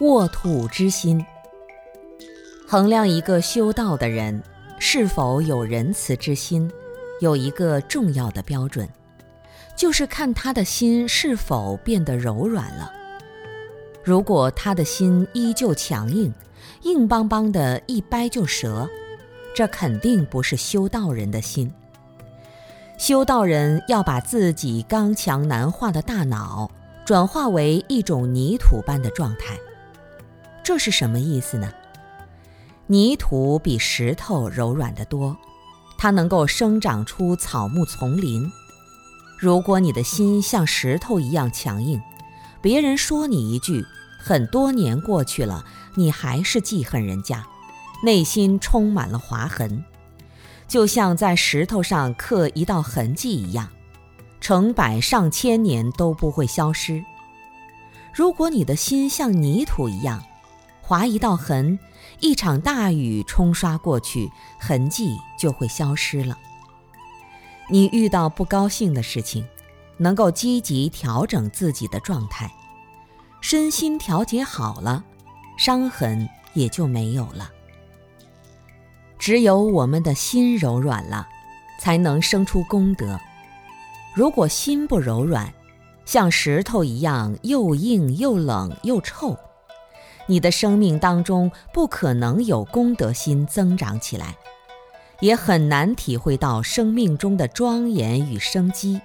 沃土之心。衡量一个修道的人是否有仁慈之心，有一个重要的标准，就是看他的心是否变得柔软了。如果他的心依旧强硬，硬邦邦的，一掰就折，这肯定不是修道人的心。修道人要把自己刚强难化的大脑转化为一种泥土般的状态。这是什么意思呢？泥土比石头柔软得多，它能够生长出草木丛林。如果你的心像石头一样强硬，别人说你一句，很多年过去了，你还是记恨人家，内心充满了划痕，就像在石头上刻一道痕迹一样，成百上千年都不会消失。如果你的心像泥土一样，划一道痕，一场大雨冲刷过去，痕迹就会消失了。你遇到不高兴的事情，能够积极调整自己的状态，身心调节好了，伤痕也就没有了。只有我们的心柔软了，才能生出功德。如果心不柔软，像石头一样又硬又冷又臭。你的生命当中不可能有功德心增长起来，也很难体会到生命中的庄严与生机。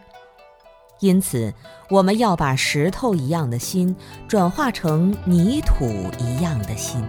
因此，我们要把石头一样的心转化成泥土一样的心。